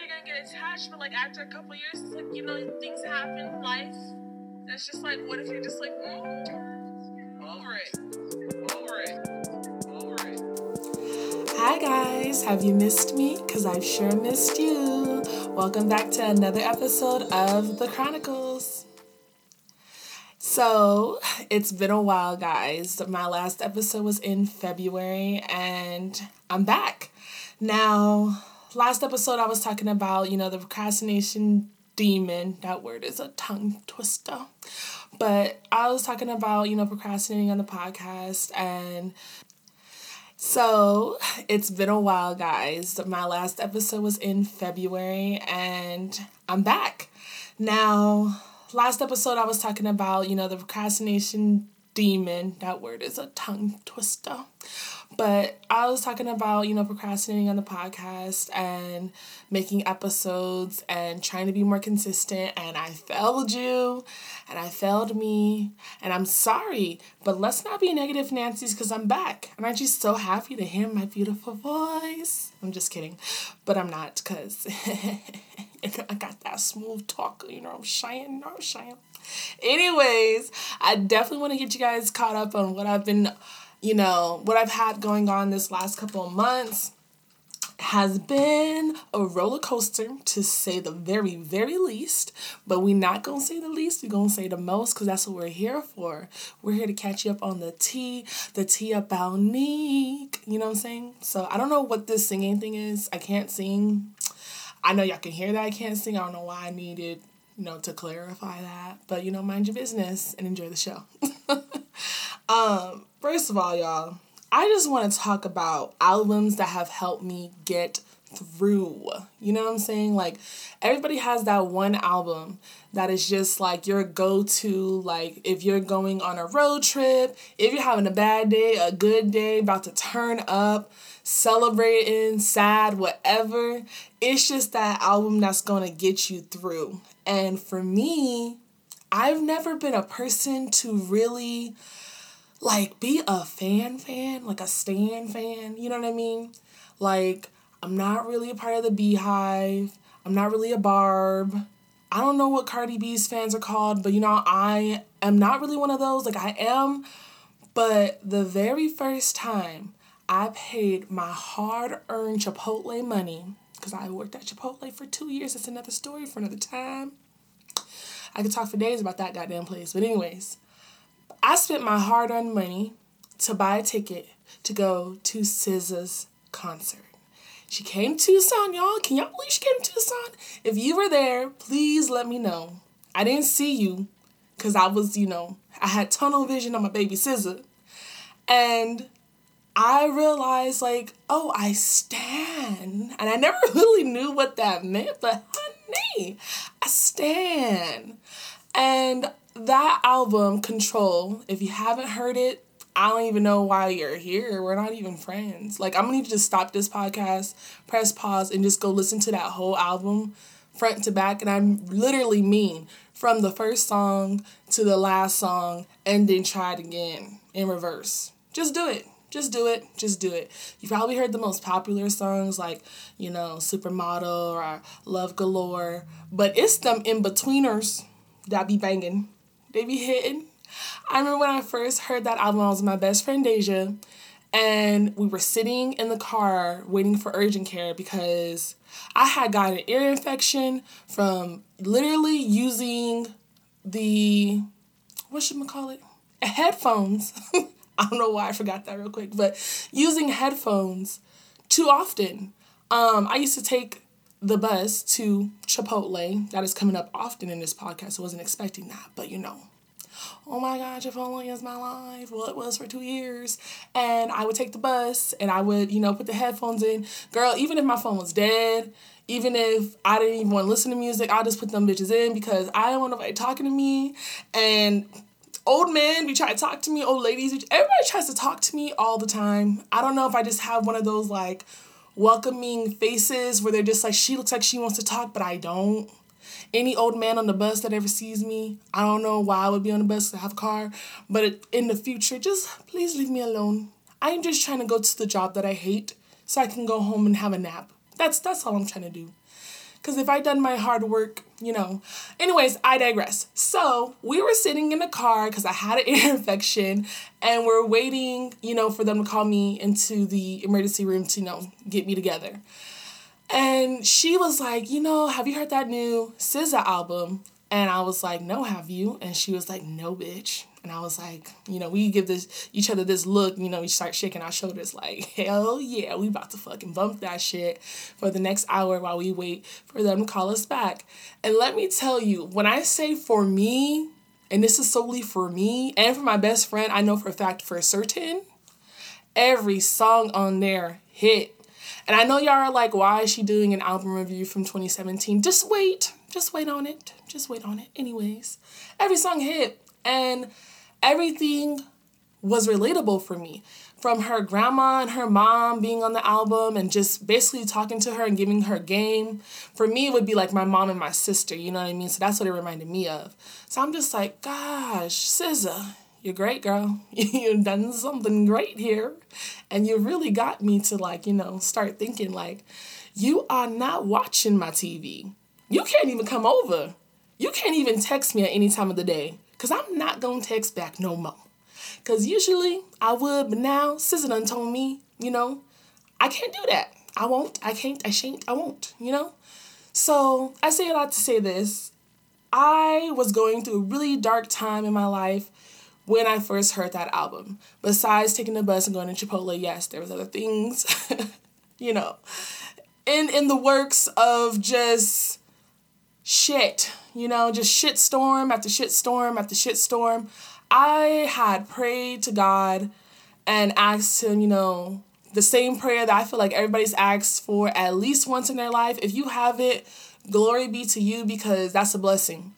you're gonna get attached, but like after a couple years, it's like you know things happen, life. It's just like, what if you're just like, mm, over it, over it, over it. Hi guys, have you missed me? Cause I've sure missed you. Welcome back to another episode of The Chronicles. So, it's been a while, guys. My last episode was in February, and I'm back. Now, last episode I was talking about, you know, the procrastination demon. That word is a tongue twister. But I was talking about, you know, procrastinating on the podcast and so it's been a while, guys. My last episode was in February and I'm back. Now, last episode I was talking about, you know, the procrastination demon. That word is a tongue twister. But I was talking about, you know, procrastinating on the podcast and making episodes and trying to be more consistent. And I failed you and I failed me. And I'm sorry, but let's not be negative Nancy's because I'm back. And aren't you so happy to hear my beautiful voice? I'm just kidding, but I'm not because I got that smooth talk. You know, I'm shying, you know, I'm. Anyways, I definitely want to get you guys caught up on what I've been you know, what I've had going on this last couple of months has been a roller coaster to say the very, very least. But we're not to say the least, we're to say the most because that's what we're here for. We're here to catch you up on the tea, the tea about Nick. You know what I'm saying? So I don't know what this singing thing is. I can't sing. I know y'all can hear that I can't sing. I don't know why I needed, you know, to clarify that. But, you know, mind your business and enjoy the show. um, First of all, y'all, I just want to talk about albums that have helped me get through. You know what I'm saying? Like everybody has that one album that is just like your go-to like if you're going on a road trip, if you're having a bad day, a good day, about to turn up, celebrating, sad, whatever, it's just that album that's going to get you through. And for me, I've never been a person to really like be a fan fan, like a stan fan, you know what I mean? Like I'm not really a part of the BeyHive. I'm not really a Barb. I don't know what Cardi B's fans are called, but you know, I am not really one of those. Like I am, but the very first time I paid my hard-earned Chipotle money because I worked at Chipotle for 2 years. That's another story for another time. I could talk for days about that goddamn place. But anyways, I spent my hard earned money to buy a ticket to go to SZA's concert. She came to Tucson, y'all. Can y'all believe she came to Tucson? If you were there, please let me know. I didn't see you because I was, you know, I had tunnel vision on my baby SZA. And I realized, like, oh, I stand. And I never really knew what that meant, but honey, I stand. And that album, Control, if you haven't heard it, I don't even know why you're here. We're not even friends. Like, I'm gonna need to stop this podcast, press pause, and just go listen to that whole album front to back. And I literally mean from the first song to the last song, and then try it again in reverse. Just do it. Just do it. Just do it. You probably heard the most popular songs like, you know, Supermodel or Love Galore, but it's them in betweeners that be banging they be hitting. I remember when I first heard that album, I was with my best friend Deja, and we were sitting in the car waiting for urgent care because I had gotten an ear infection from literally using the what should I call it? Headphones. I don't know why I forgot that real quick, but using headphones too often. Um, I used to take the bus to Chipotle. That is coming up often in this podcast. I wasn't expecting that, but you know. Oh my God, Chipotle is my life. Well, it was for two years. And I would take the bus and I would, you know, put the headphones in. Girl, even if my phone was dead, even if I didn't even want to listen to music, I just put them bitches in because I don't want nobody talking to me. And old men be trying to talk to me, old ladies, everybody tries to talk to me all the time. I don't know if I just have one of those like welcoming faces where they're just like, she looks like she wants to talk, but I don't. Any old man on the bus that ever sees me, I don't know why I would be on the bus to have a car, but in the future, just please leave me alone. I'm just trying to go to the job that I hate so I can go home and have a nap. That's that's all I'm trying to do. Because if I done my hard work, you know. Anyways, I digress. So we were sitting in the car because I had an ear infection and we're waiting, you know, for them to call me into the emergency room to, you know, get me together. And she was like, you know, have you heard that new SZA album? And I was like, no, have you? And she was like, no, bitch. And I was like, you know, we give this each other this look, you know, we start shaking our shoulders like, hell yeah, we about to fucking bump that shit for the next hour while we wait for them to call us back. And let me tell you, when I say for me, and this is solely for me and for my best friend, I know for a fact for certain, every song on there hit. And I know y'all are like, why is she doing an album review from 2017? Just wait. Just wait on it. Just wait on it. Anyways, every song hit. And everything was relatable for me. From her grandma and her mom being on the album and just basically talking to her and giving her game. For me, it would be like my mom and my sister, you know what I mean? So that's what it reminded me of. So I'm just like, gosh, SZA, you're great, girl. You've done something great here. And you really got me to like, you know, start thinking like, you are not watching my TV. You can't even come over. You can't even text me at any time of the day. Cause I'm not gonna text back no more. Cause usually I would, but now SZA done told me, you know, I can't do that. I won't, I can't, I shan't, I won't, you know? So I say a lot to say this. I was going through a really dark time in my life when I first heard that album. Besides taking the bus and going to Chipotle, yes, there was other things, you know, in in the works of just shit you know, just shit storm after shit storm after shit storm. I had prayed to God and asked Him, you know, the same prayer that I feel like everybody's asked for at least once in their life. If you have it, glory be to you because that's a blessing.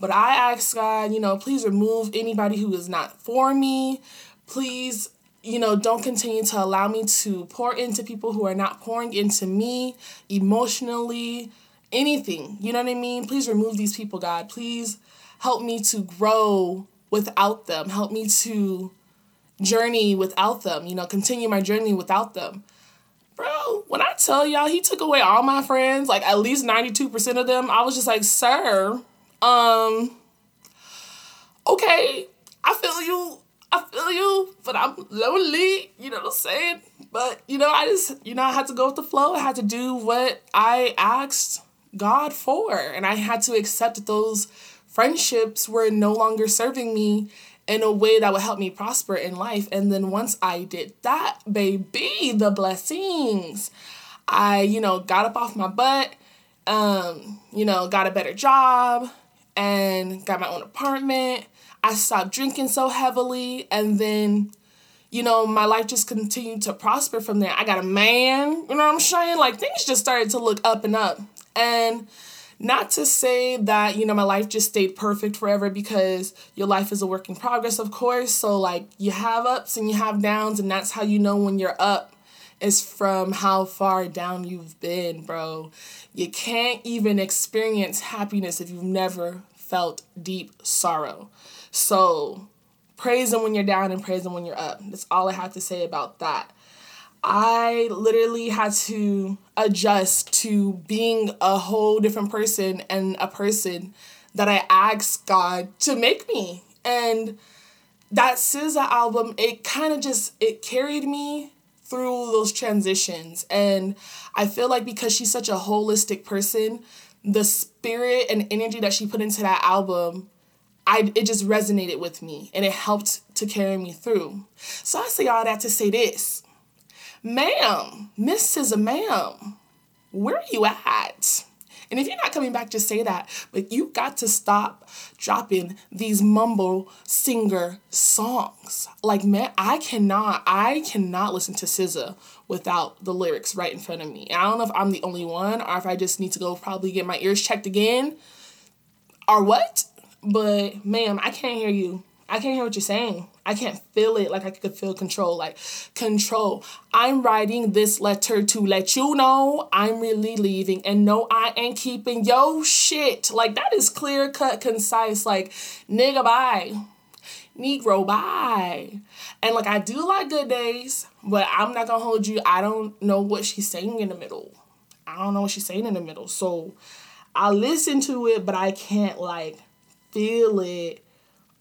But I asked God, you know, please remove anybody who is not for me. Please, you know, don't continue to allow me to pour into people who are not pouring into me emotionally, anything. You know what I mean? Please remove these people, God. Please help me to grow without them. Help me to journey without them, you know, continue my journey without them. Bro, when I tell y'all he took away all my friends, like at least 92% of them, I was just like, sir, um, okay, I feel you. I feel you, but I'm lonely, you know what I'm saying? But, you know, I just, you know, I had to go with the flow. I had to do what I asked God for. And I had to accept those friendships were no longer serving me in a way that would help me prosper in life. And then once I did that, baby, the blessings. I, you know, got up off my butt, um, you know, got a better job and got my own apartment. I stopped drinking so heavily and then you know, my life just continued to prosper from there. I got a man, you know what I'm saying? Like things just started to look up and up. And not to say that, you know, my life just stayed perfect forever because your life is a work in progress, of course. So, like, you have ups and you have downs, and that's how you know when you're up is from how far down you've been, bro. You can't even experience happiness if you've never felt deep sorrow. So, praise Him when you're down and praise Him when you're up. That's all I have to say about that. I literally had to adjust to being a whole different person and a person that I asked God to make me. And that SZA album, it kind of just it carried me through those transitions. And I feel like because she's such a holistic person, the spirit and energy that she put into that album, I it just resonated with me and it helped to carry me through. So I say all that to say this. Ma'am, SZA, ma'am, where are you at? And if you're not coming back, just say that. But you got to stop dropping these mumble singer songs. Like, man, I cannot, I cannot listen to SZA without the lyrics right in front of me. And I don't know if I'm the only one or if I just need to go probably get my ears checked again or what. But, ma'am, I can't hear you. I can't hear what you're saying. I can't feel it like I could feel control. Like, control. I'm writing this letter to let you know I'm really leaving. And no, I ain't keeping yo shit. Like, that is clear cut, concise. Like, nigga, bye. Negro, bye. And like, I do like good days, but I'm not gonna hold you. I don't know what she's saying in the middle. I don't know what she's saying in the middle. So I listen to it, but I can't like feel it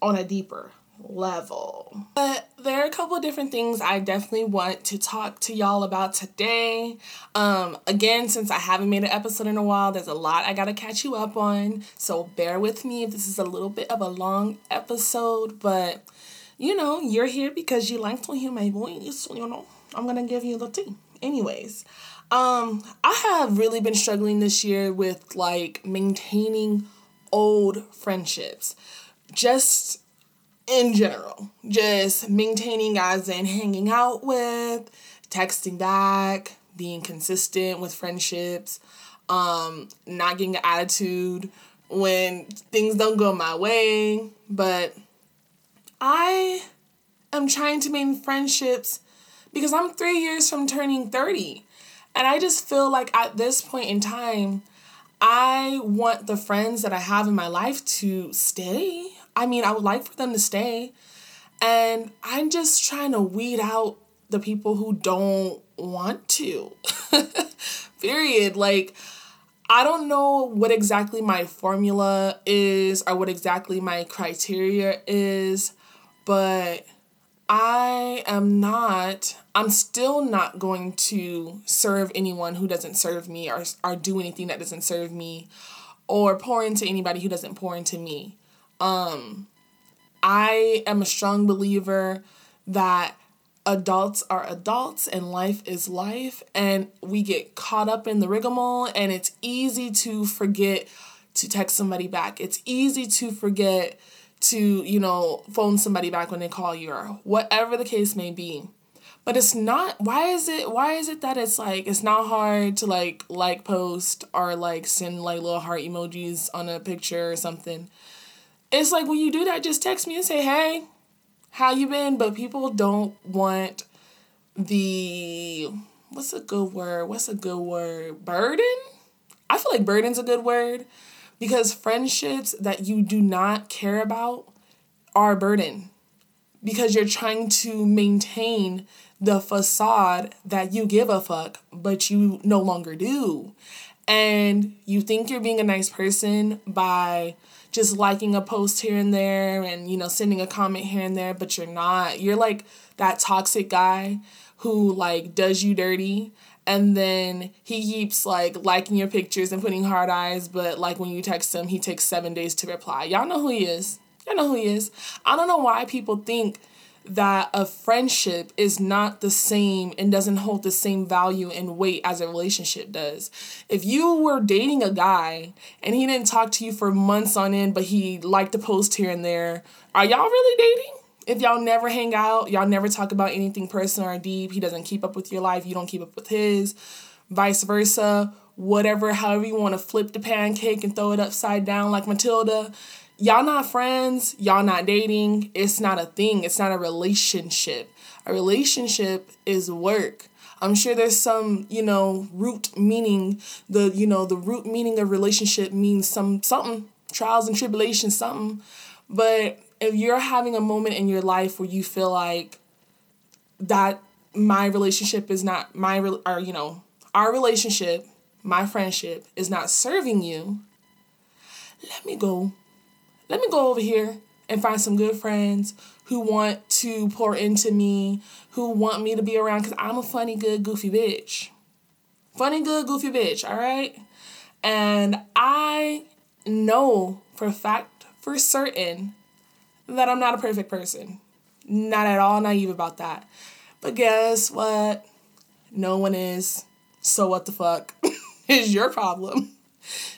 on a deeper level. But there are a couple of different things I definitely want to talk to y'all about today. Um, again, since I haven't made an episode in a while, there's a lot I gotta catch you up on. So bear with me if this is a little bit of a long episode, but you know, you're here because you like to hear my voice, you know. I'm gonna give you the tea. Anyways, um, I have really been struggling this year with like maintaining old friendships. Just in general, just maintaining guys and hanging out with, texting back, being consistent with friendships, um, not getting an attitude when things don't go my way. But I am trying to maintain friendships because I'm three years from turning 30. And I just feel like at this point in time, I want the friends that I have in my life to stay. I mean, I would like for them to stay. And I'm just trying to weed out the people who don't want to. Period. Like, I don't know what exactly my formula is or what exactly my criteria is, but I am not, I'm still not going to serve anyone who doesn't serve me or, or do anything that doesn't serve me or pour into anybody who doesn't pour into me. Um, I am a strong believer that adults are adults and life is life, and we get caught up in the rigmarole, and it's easy to forget to text somebody back. It's easy to forget to, you know, phone somebody back when they call you or whatever the case may be. But it's not why is it why is it that it's like it's not hard to like like post or like send like little heart emojis on a picture or something it's like when you do that, just text me and say, hey, how you been? But people don't want the what's a good word? What's a good word? Burden? I feel like burden's a good word because friendships that you do not care about are a burden because you're trying to maintain the facade that you give a fuck, but you no longer do. And you think you're being a nice person by just liking a post here and there and you know sending a comment here and there but you're not. You're like that toxic guy who like does you dirty and then he keeps like liking your pictures and putting hard eyes but like when you text him he takes seven days to reply. Y'all know who he is. Y'all know who he is. I don't know why people think that a friendship is not the same and doesn't hold the same value and weight as a relationship does. If you were dating a guy and he didn't talk to you for months on end, but he liked to post here and there, are y'all really dating? If y'all never hang out, y'all never talk about anything personal or deep, he doesn't keep up with your life, you don't keep up with his, vice versa, whatever, however you want to flip the pancake and throw it upside down like Matilda y'all not friends, y'all not dating, it's not a thing, it's not a relationship. A relationship is work. I'm sure there's some, you know, root meaning. The, you know, the root meaning of relationship means some something, trials and tribulations, something. But if you're having a moment in your life where you feel like that my relationship is not my or you know, our relationship, my friendship is not serving you, let me go let me go over here and find some good friends who want to pour into me, who want me to be around because I'm a funny, good, goofy bitch. Funny, good, goofy bitch, all right? And I know for fact, for certain, that I'm not a perfect person. Not at all naive about that. But guess what? No one is. So what the fuck is your problem?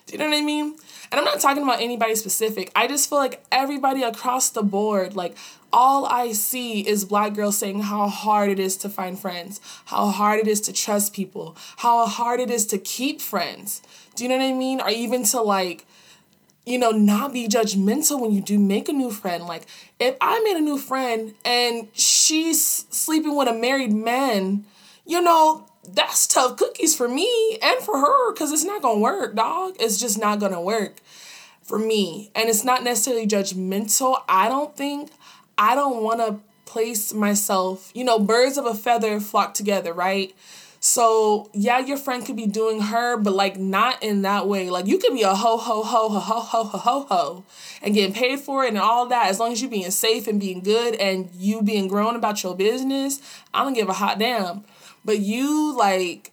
Do you know what I mean? And I'm not talking about anybody specific. I just feel like everybody across the board, like all I see is black girls saying how hard it is to find friends, how hard it is to trust people, how hard it is to keep friends. Do you know what I mean? Or even to like, you know, not be judgmental when you do make a new friend. Like, if I made a new friend and she's sleeping with a married man, you know, that's tough cookies for me and for her because it's not gonna work, dog. It's just not gonna work for me. And it's not necessarily judgmental. I don't think I don't want to place myself, you know, birds of a feather flock together, right? So yeah, your friend could be doing her, but like not in that way. Like you could be a ho ho ho ho ho ho ho ho ho and getting paid for it and all that. As long as you being safe and being good and you being grown about your business, I don't give a hot damn. But you like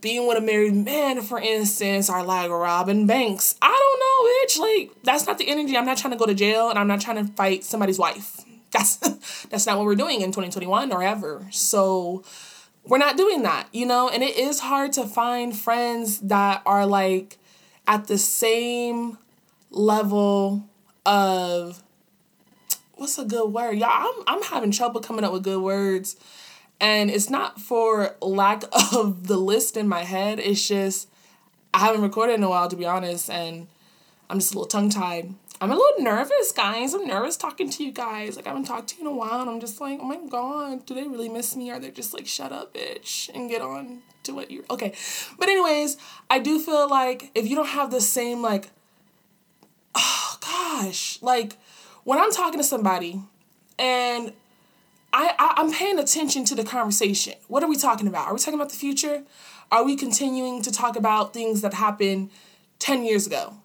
being with a married man, for instance, are like Robin Banks. I don't know, bitch. Like that's not the energy. I'm not trying to go to jail and I'm not trying to fight somebody's wife. That's that's not what we're doing in 2021 or ever. So we're not doing that, you know? And it is hard to find friends that are like at the same level of what's a good word? Y'all, I'm I'm having trouble coming up with good words. And it's not for lack of the list in my head. It's just I haven't recorded in a while to be honest, and I'm just a little tongue tied. I'm a little nervous, guys. I'm nervous talking to you guys. Like I haven't talked to you in a while, and I'm just like, oh my god, do they really miss me? Or they're just like, shut up, bitch, and get on to what you're okay. But anyways, I do feel like if you don't have the same like, oh gosh, like when I'm talking to somebody, and I, I I'm paying attention to the conversation. What are we talking about? Are we talking about the future? Are we continuing to talk about things that happened ten years ago?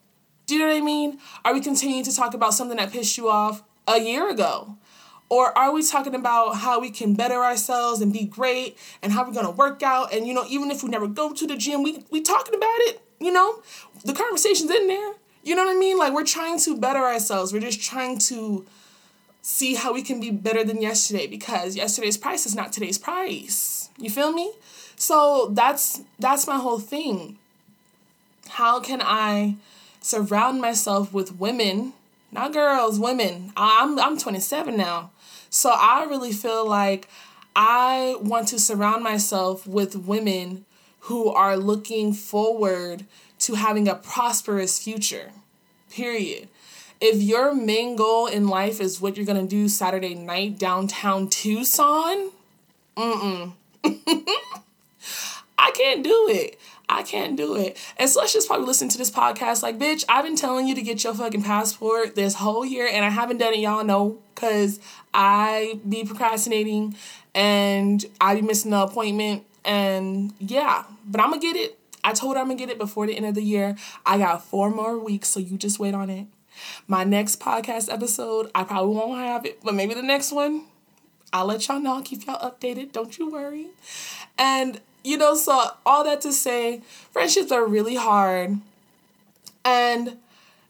Do you know what I mean? Are we continuing to talk about something that pissed you off a year ago? Or are we talking about how we can better ourselves and be great and how we're gonna work out? And you know, even if we never go to the gym, we we talking about it, you know? The conversation's in there. You know what I mean? Like we're trying to better ourselves. We're just trying to see how we can be better than yesterday because yesterday's price is not today's price. You feel me? So that's that's my whole thing. How can I surround myself with women, not girls, women. I'm I'm 27 now. So I really feel like I want to surround myself with women who are looking forward to having a prosperous future. Period. If your main goal in life is what you're gonna do Saturday night downtown Tucson, mm-mm. I can't do it. I can't do it. And Celestia's just probably listen to this podcast like, bitch, I've been telling you to get your fucking passport this whole year and I haven't done it, y'all know, because I be procrastinating and I be missing the appointment. And yeah, but I'm gonna get it. I told her I'm gonna get it before the end of the year. I got four more weeks, so you just wait on it. My next podcast episode, I probably won't have it, but maybe the next one, I'll let y'all know. I'll keep y'all updated. Don't you worry. And you know, so all that to say, friendships are really hard. And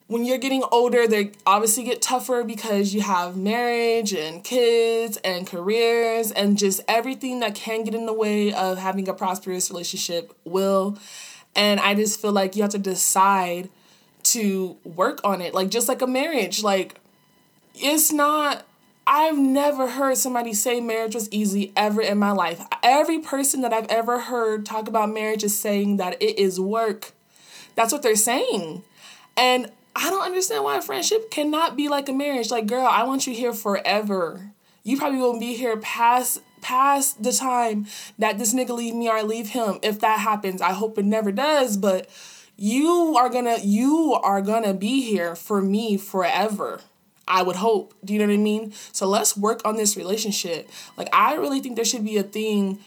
when you're getting older, they obviously get tougher because you have marriage and kids and careers and just everything that can get in the way of having a prosperous relationship will. And I just feel like you have to decide to work on it. Like, just like a marriage, like, it's not I've never heard somebody say marriage was easy ever in my life. Every person that I've ever heard talk about marriage is saying that it is work. That's what they're saying. And I don't understand why a friendship cannot be like a marriage. Like, girl, I want you here forever. You probably won't be here past past the time that this nigga leave me or I leave him. If that happens, I hope it never does, but you are gonna you are gonna be here for me forever. I would hope. Do you know what I mean? So let's work on this relationship. Like I really think there should be a thing,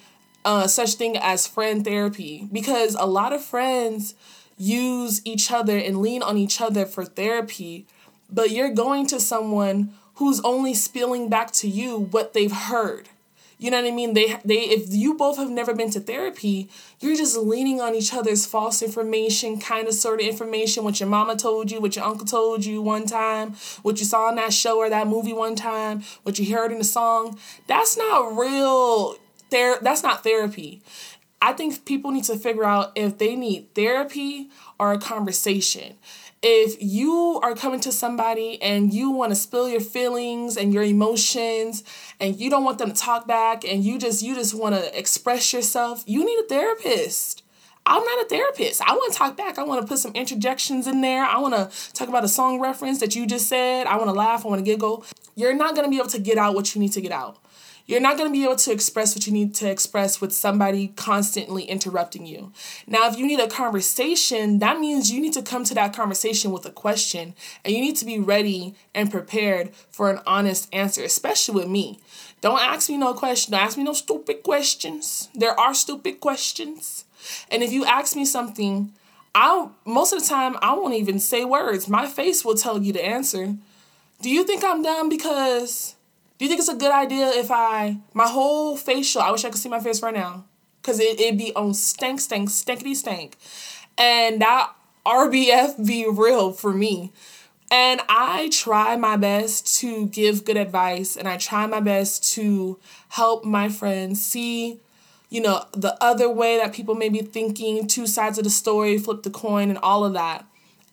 uh, such thing as friend therapy because a lot of friends use each other and lean on each other for therapy, but you're going to someone who's only spilling back to you what they've heard. You know what I mean? They they if you both have never been to therapy, you're just leaning on each other's false information, kind of sort of information, what your mama told you, what your uncle told you one time, what you saw in that show or that movie one time, what you heard in the song. That's not real ther- that's not therapy. I think people need to figure out if they need therapy or a conversation. If you are coming to somebody and you want to spill your feelings and your emotions and you don't want them to talk back and you just you just want to express yourself you need a therapist. I'm not a therapist. I want to talk back. I want to put some interjections in there. I want to talk about a song reference that you just said. I want to laugh. I want to giggle. You're not going to be able to get out what you need to get out You're not going to be able to express what you need to express with somebody constantly interrupting you. Now, if you need a conversation, that means you need to come to that conversation with a question and you need to be ready and prepared for an honest answer, especially with me. Don't ask me no question. Don't ask me no stupid questions. There are stupid questions. And if you ask me something, I most of the time I won't even say words. My face will tell you the answer. Do you think I'm dumb because do you think it's a good idea if I my whole facial? I wish I could see my face right now, cause it it be on stank stank stankety stank, and that RBF be real for me. And I try my best to give good advice and I try my best to help my friends see, you know, the other way that people may be thinking, two sides of the story, flip the coin, and all of that.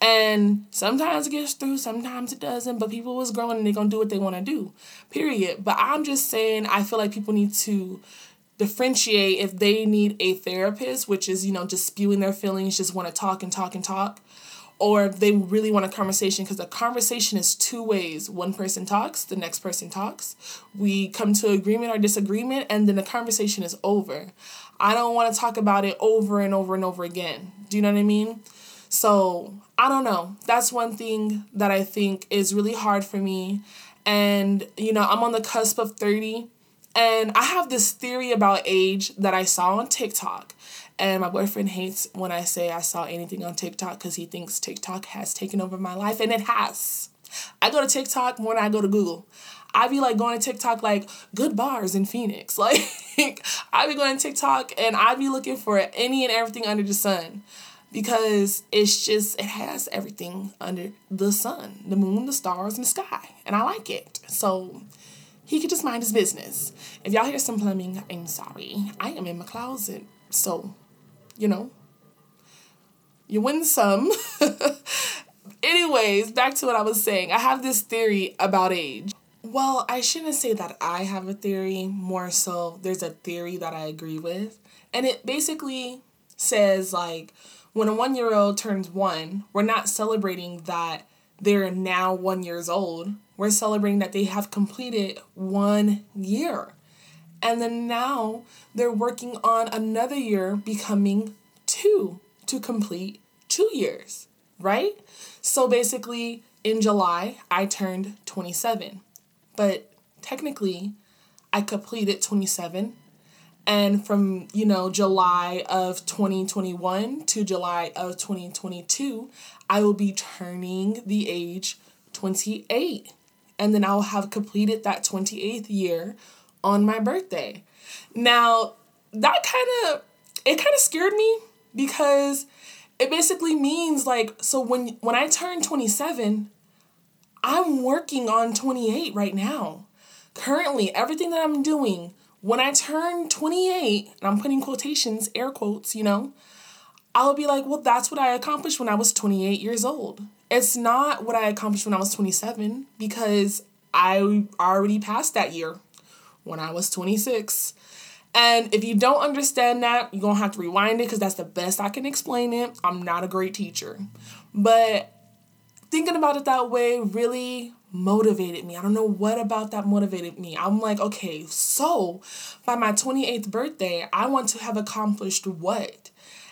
And sometimes it gets through, sometimes it doesn't, but people is growing and they're gonna do what they wanna do. Period. But I'm just saying I feel like people need to differentiate if they need a therapist, which is, you know, just spewing their feelings, just wanna talk and talk and talk, or if they really want a conversation, because a conversation is two ways. One person talks, the next person talks. We come to agreement or disagreement, and then the conversation is over. I don't wanna talk about it over and over and over again. Do you know what I mean? So I don't know. That's one thing that I think is really hard for me. And, you know, I'm on the cusp of 30. And I have this theory about age that I saw on TikTok. And my boyfriend hates when I say I saw anything on TikTok because he thinks TikTok has taken over my life. And it has. I go to TikTok more than I go to Google. I be like going to TikTok like good bars in Phoenix. Like I be going to TikTok and I be looking for any and everything under the sun because it's just it has everything under the sun the moon the stars and the sky and i like it. So he could just mind his business. If y'all hear some plumbing i'm sorry. I am in my closet. So you know you win some. Anyways back to what i was saying. I have this theory about age. Well i shouldn't say that i have a theory. More so there's a theory that i agree with. And it basically says like when a one year old turns one, we're not celebrating that they're now one years old. We're celebrating that they have completed one year. And then now they're working on another year becoming two to complete two years, right? So basically, in July, I turned 27. But technically, I completed 27 and from, you know, July of 2021 to July of 2022, I will be turning the age 28. And then I'll have completed that 28th year on my birthday. Now, that kind of it kind of scared me because it basically means like so when when I turn 27, I'm working on 28 right now. Currently, everything that I'm doing when I turn 28, and I'm putting quotations, air quotes, you know, I'll be like, well, that's what I accomplished when I was 28 years old. It's not what I accomplished when I was 27 because I already passed that year when I was 26. And if you don't understand that, you're going to have to rewind it because that's the best I can explain it. I'm not a great teacher. But thinking about it that way really motivated me. I don't know what about that motivated me. I'm like, okay, so by my 28th birthday, I want to have accomplished what?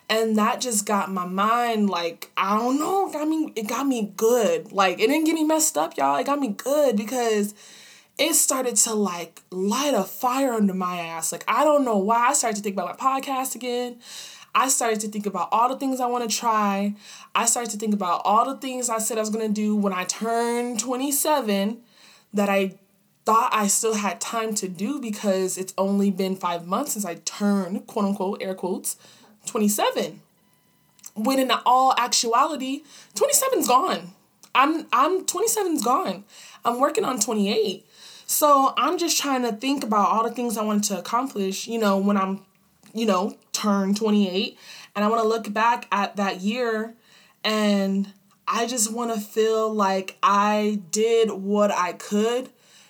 And that just got my mind like, I don't know, got me it got me good. Like it didn't get me messed up, y'all. It got me good because it started to like light a fire under my ass. Like I don't know why I started to think about my podcast again. I started to think about all the things I want to try. I started to think about all the things I said I was going to do when I turned 27 that I thought I still had time to do because it's only been five months since I turned, quote unquote, air quotes, 27. When in all actuality, 27's gone. I'm I'm 27's gone. I'm working on 28. So I'm just trying to think about all the things I want to accomplish, you know, when I'm you know, turn 28 and I want to look back at that year and I just want to feel like I did what I could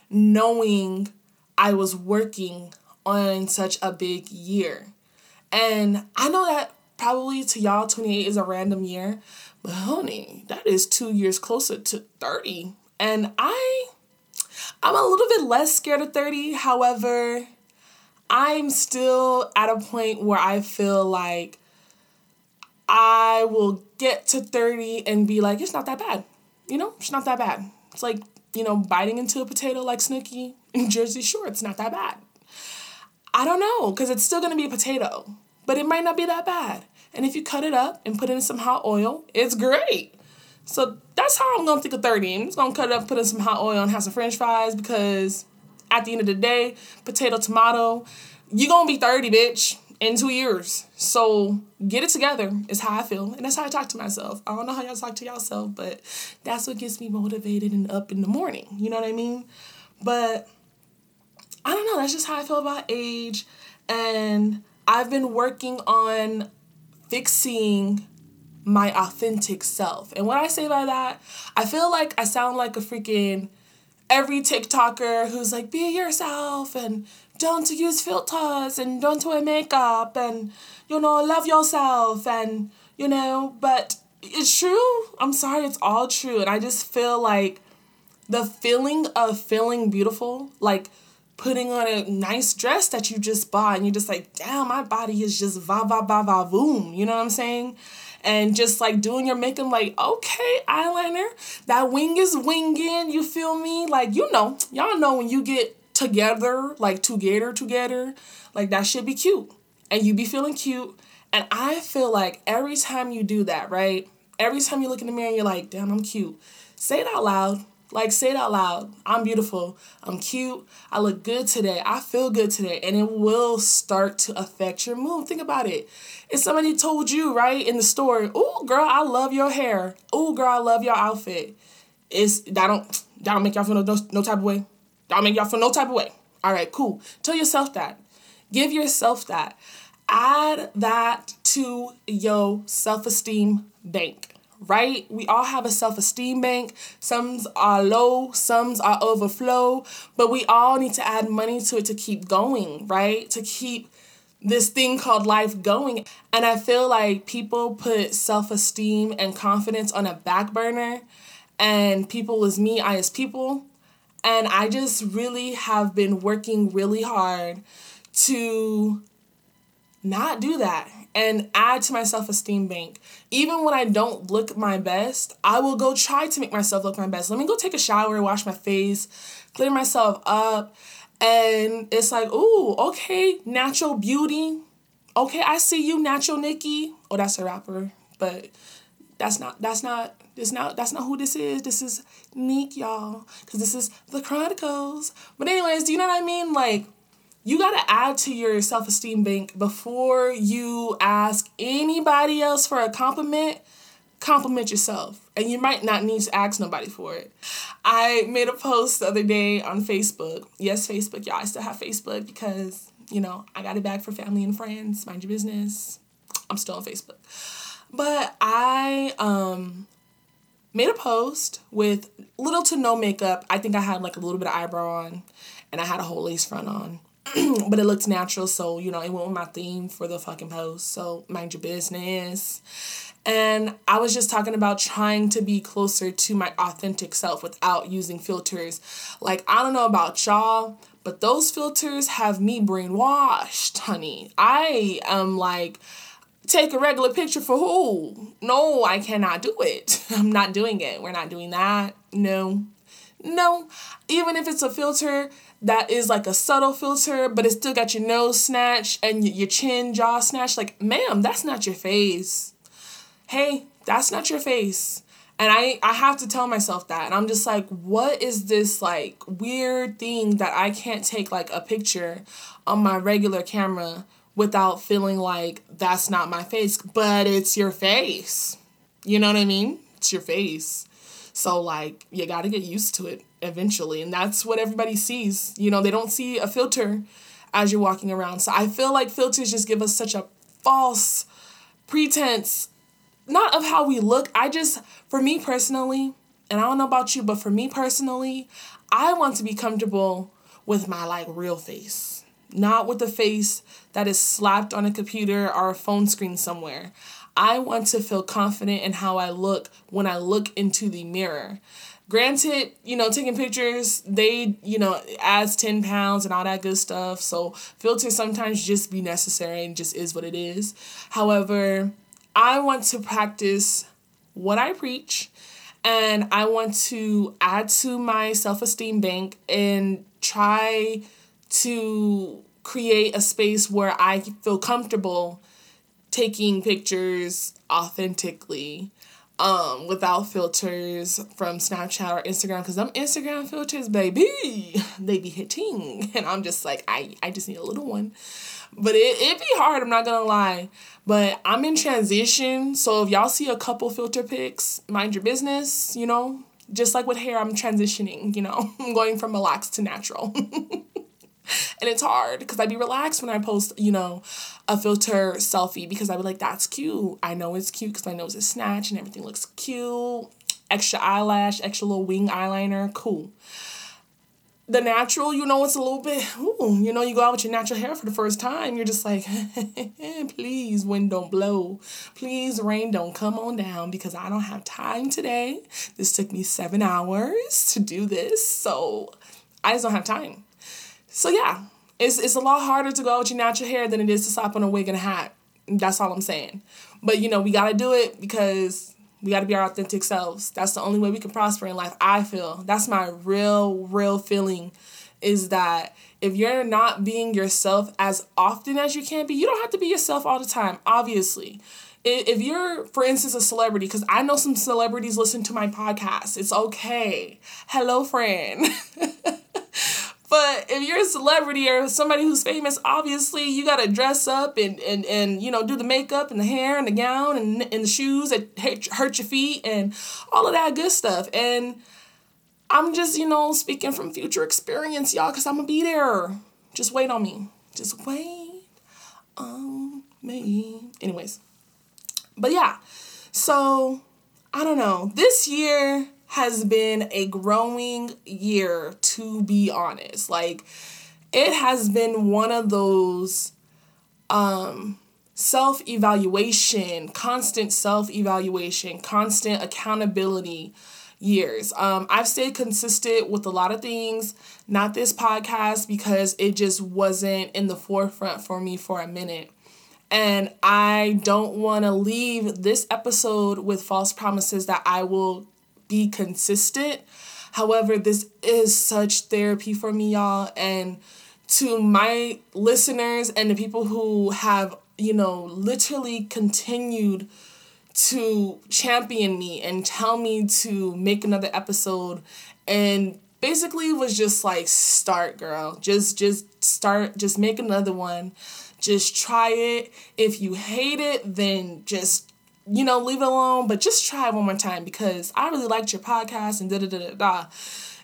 knowing I was working on such a big year. And I know that probably to y'all 28 is a random year, but honey, that is 2 years closer to 30. And I I'm a little bit less scared of 30. However, I'm still at a point where I feel like I will get to 30 and be like, it's not that bad. You know, it's not that bad. It's like, you know, biting into a potato like Snooki in Jersey Shore. It's not that bad. I don't know, because it's still to be a potato, but it might not be that bad. And if you cut it up and put it in some hot oil, it's great. So that's how I'm gonna think of 30. I'm just gonna cut it up, put in some hot oil, and have some french fries because at the end of the day, potato, tomato, you're gonna be 30, bitch, in two years. So get it together is how I feel. And that's how I talk to myself. I don't know how y'all talk to yourself, but that's what gets me motivated and up in the morning. You know what I mean? But I don't know, that's just how I feel about age. And I've been working on fixing my authentic self. And what I say by that, I feel like I sound like a freaking every TikToker who's like, be yourself and don't use filters and don't wear makeup and, you know, love yourself and, you know, but it's true. I'm sorry, it's all true. And I just feel like the feeling of feeling beautiful, like putting on a nice dress that you just bought and you're just like, damn, my body is just va va va va boom. You know what I'm saying? And just like doing your makeup, like, okay, eyeliner, that wing is winging, you feel me? Like, you know, y'all know when you get together, like together, together, like that should be cute. And you be feeling cute. And I feel like every time you do that, right? Every time you look in the mirror you're like, damn, I'm cute. Say it out loud. Like, say it out loud. I'm beautiful. I'm cute. I look good today. I feel good today. And it will start to affect your mood. Think about it. If somebody told you, right, in the store, oh, girl, I love your hair. Oh, girl, I love your outfit. It's, that don't, that don't make y'all feel no, no, no type of way. That don't make y'all feel no type of way. All right, cool. Tell yourself that. Give yourself that. Add that to your self esteem bank right? We all have a self esteem bank. Some's are low, some's are overflow, but we all need to add money to it to keep going, right? To keep this thing called life going. And I feel like people put self esteem and confidence on a back burner, and people is me, I is people. And I just really have been working really hard to not do that and add to my self esteem bank. Even when I don't look my best, I will go try to make myself look my best. Let me go take a shower, wash my face, clean myself up. And it's like, ooh, okay, natural beauty. Okay, I see you, natural Nikki. Oh, that's a rapper, but that's not that's not this not that's not who this is. This is Neek, y'all. Cause this is the Chronicles. But anyways, do you know what I mean? Like you got to add to your self esteem bank before you ask anybody else for a compliment. Compliment yourself, and you might not need to ask nobody for it. I made a post the other day on Facebook. Yes, Facebook, y'all. I still have Facebook because you know I got it back for family and friends. Mind your business. I'm still on Facebook, but I um made a post with little to no makeup. I think I had like a little bit of eyebrow on, and I had a whole lace front on but it looked natural, so you know, it went with my theme for the fucking post. So mind your business. And I was just talking about trying to be closer to my authentic self without using filters. Like, I don't know about y'all, but those filters have me brainwashed, honey. I am like, take a regular picture for who? No, I cannot do it. I'm not doing it. We're not doing that. No. No. Even if it's a filter that is like a subtle filter, but it still got your nose snatched and your chin jaw snatched. Like, ma'am, that's not your face. Hey, that's not your face. And I, I have to tell myself that. And I'm just like, what is this like weird thing that I can't take like a picture on my regular camera without feeling like that's not my face, but it's your face. You know what I mean? It's your face. So like you got to get used to it eventually and that's what everybody sees. You know, they don't see a filter as you're walking around. So I feel like filters just give us such a false pretense not of how we look. I just for me personally, and I don't know about you, but for me personally, I want to be comfortable with my like real face, not with the face that is slapped on a computer or a phone screen somewhere. I want to feel confident in how I look when I look into the mirror. Granted, you know, taking pictures, they, you know, adds 10 pounds and all that good stuff. So filters sometimes just be necessary and just is what it is. However, I want to practice what I preach and I want to add to my self esteem bank and try to create a space where I feel comfortable taking pictures authentically um without filters from Snapchat or Instagram because them Instagram filters baby they be hitting. And I'm just like I I just need a little one. But it it be hard I'm not gonna lie. But I'm in transition so if y'all see a couple filter pics mind your business you know? Just like with hair I'm transitioning you know? I'm going from relaxed to natural and it's hard because I'd be relaxed when I post, you know, a filter selfie because I'd be like, that's cute. I know it's cute because my nose is snatched and everything looks cute. Extra eyelash, extra little wing eyeliner, cool. The natural, you know, it's a little bit, ooh, you know, you go out with your natural hair for the first time, you're just like, please, wind don't blow. Please, rain don't come on down because I don't have time today. This took me seven hours to do this, so I just don't have time. So yeah, it's it's a lot harder to go with your natural hair than it is to slap on a wig and a hat. That's all I'm saying. But you know, we gotta do it because we gotta be our authentic selves. That's the only way we can prosper in life. I feel that's my real, real feeling is that if you're not being yourself as often as you can be, you don't have to be yourself all the time, obviously. If you're, for instance, a celebrity, because I know some celebrities listen to my podcast, it's okay. Hello, friend. But if you're a celebrity or somebody who's famous, obviously you gotta dress up and, and, and you know do the makeup and the hair and the gown and, and the shoes that hurt your feet and all of that good stuff. And I'm just you know speaking from future experience, y'all, cause I'm gonna be there. Just wait on me. Just wait on me. Anyways, but yeah, so I don't know. This year has been a growing year, to be honest. Like, it has been one of those um, self evaluation, constant self evaluation, constant accountability years. Um, I've stayed consistent with a lot of things, not this podcast because it just wasn't in the forefront for me for a minute. And I don't want to leave this episode with false promises that I will be consistent. However, this is such therapy for me, y'all. And to my listeners and the people who have, you know, literally continued to champion me and tell me to make another episode and basically was just like start girl just just start just make another one just try it if you hate it then just you know, leave it alone, but just try it one more time because I really liked your podcast and da da da da da.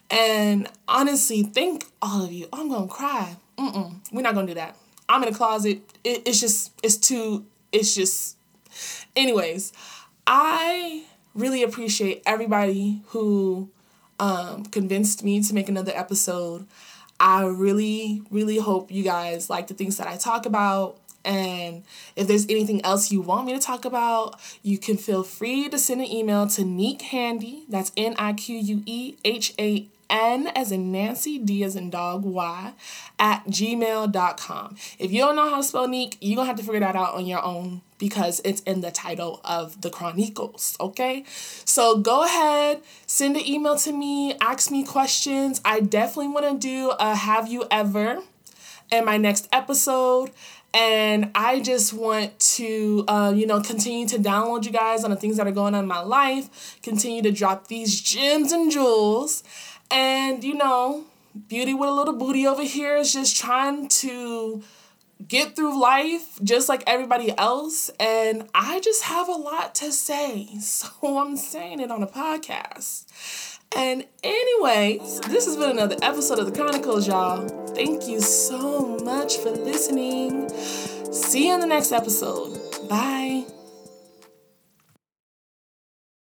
And honestly, thank all of you. I'm gonna cry. Mm-mm, we're not gonna do that. I'm in a closet. It, it's just, it's too, it's just. Anyways, I really appreciate everybody who um, convinced me to make another episode. I really, really hope you guys like the things that I talk about. And if there's anything else you want me to talk about, you can feel free to send an email to Nique Handy. That's N I Q U E H A N as in Nancy, D as in dog, Y, at gmail.com. If you don't know how to spell Nique, you're to have to figure that out on your own because it's in the title of the Chronicles, okay? So go ahead, send an email to me, ask me questions. I definitely want to do a Have You Ever in my next episode. And I just want to, uh, you know, continue to download you guys on the things that are going on in my life, continue to drop these gems and jewels. And, you know, Beauty with a Little Booty over here is just trying to get through life just like everybody else. And I just have a lot to say. So I'm saying it on a podcast. And anyways, this has been another episode of the Chronicles, y'all. Thank you so much for listening. See you in the next episode. Bye.